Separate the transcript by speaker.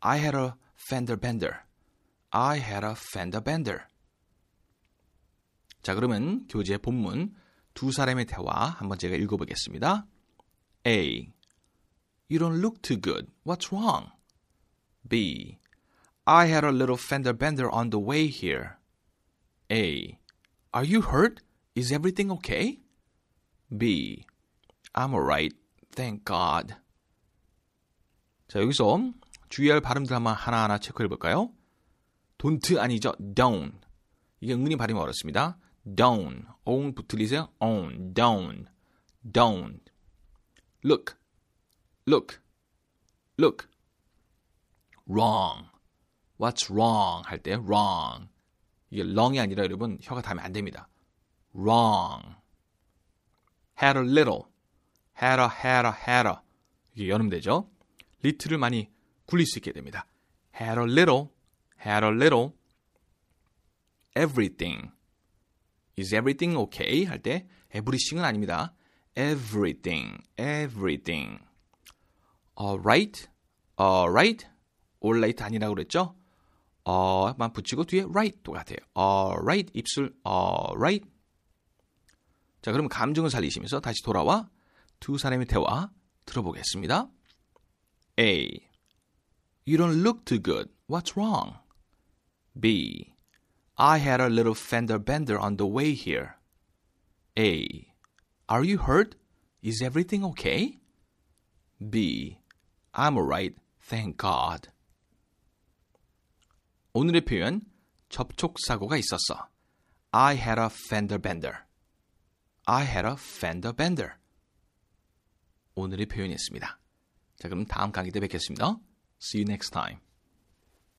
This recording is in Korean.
Speaker 1: I had a fender bender. I had a fender bender. 자, 그러면 교재 본문 두 사람의 대화 한번 제가 읽어보겠습니다. A. You don't look too good. What's wrong? B. I had a little fender bender on the way here. A. Are you hurt? Is everything okay? B. I'm alright. Thank God. 자, 여기서 주의할 발음들 한번 하나하나 체크해 볼까요? don't 아니죠. don't. 이게 은근히 발음이 어렵습니다. don't. own 붙들리세요. own. don't. don't. look. look. look. wrong. what's wrong 할 때 wrong. 이게 wrong이 아니라 여러분 혀가 닿으면 안 됩니다. wrong. had a little. had a, had a, had a. 이게 연음되죠. little을 많이 굴릴 수 있게 됩니다. had a little, had a little, everything. Is everything okay? 할 때 everything은 아닙니다. everything, everything. alright, alright, alright 아니라고 그랬죠? 어만 붙이고 뒤에 right 똑같아요. alright 입술 alright. 자, 그럼 감정을 살리시면서 다시 돌아와 두 사람의 대화 들어보겠습니다. A. You don't look too good. What's wrong? B. I had a little fender bender on the way here. A. Are you hurt? Is everything okay? B. I'm alright. Thank God. 오늘의 표현 접촉 사고가 있었어. I had a fender bender. I had a fender bender. 오늘의 표현이었습니다. 자, 그럼 다음 강의 때 뵙겠습니다. See you next time.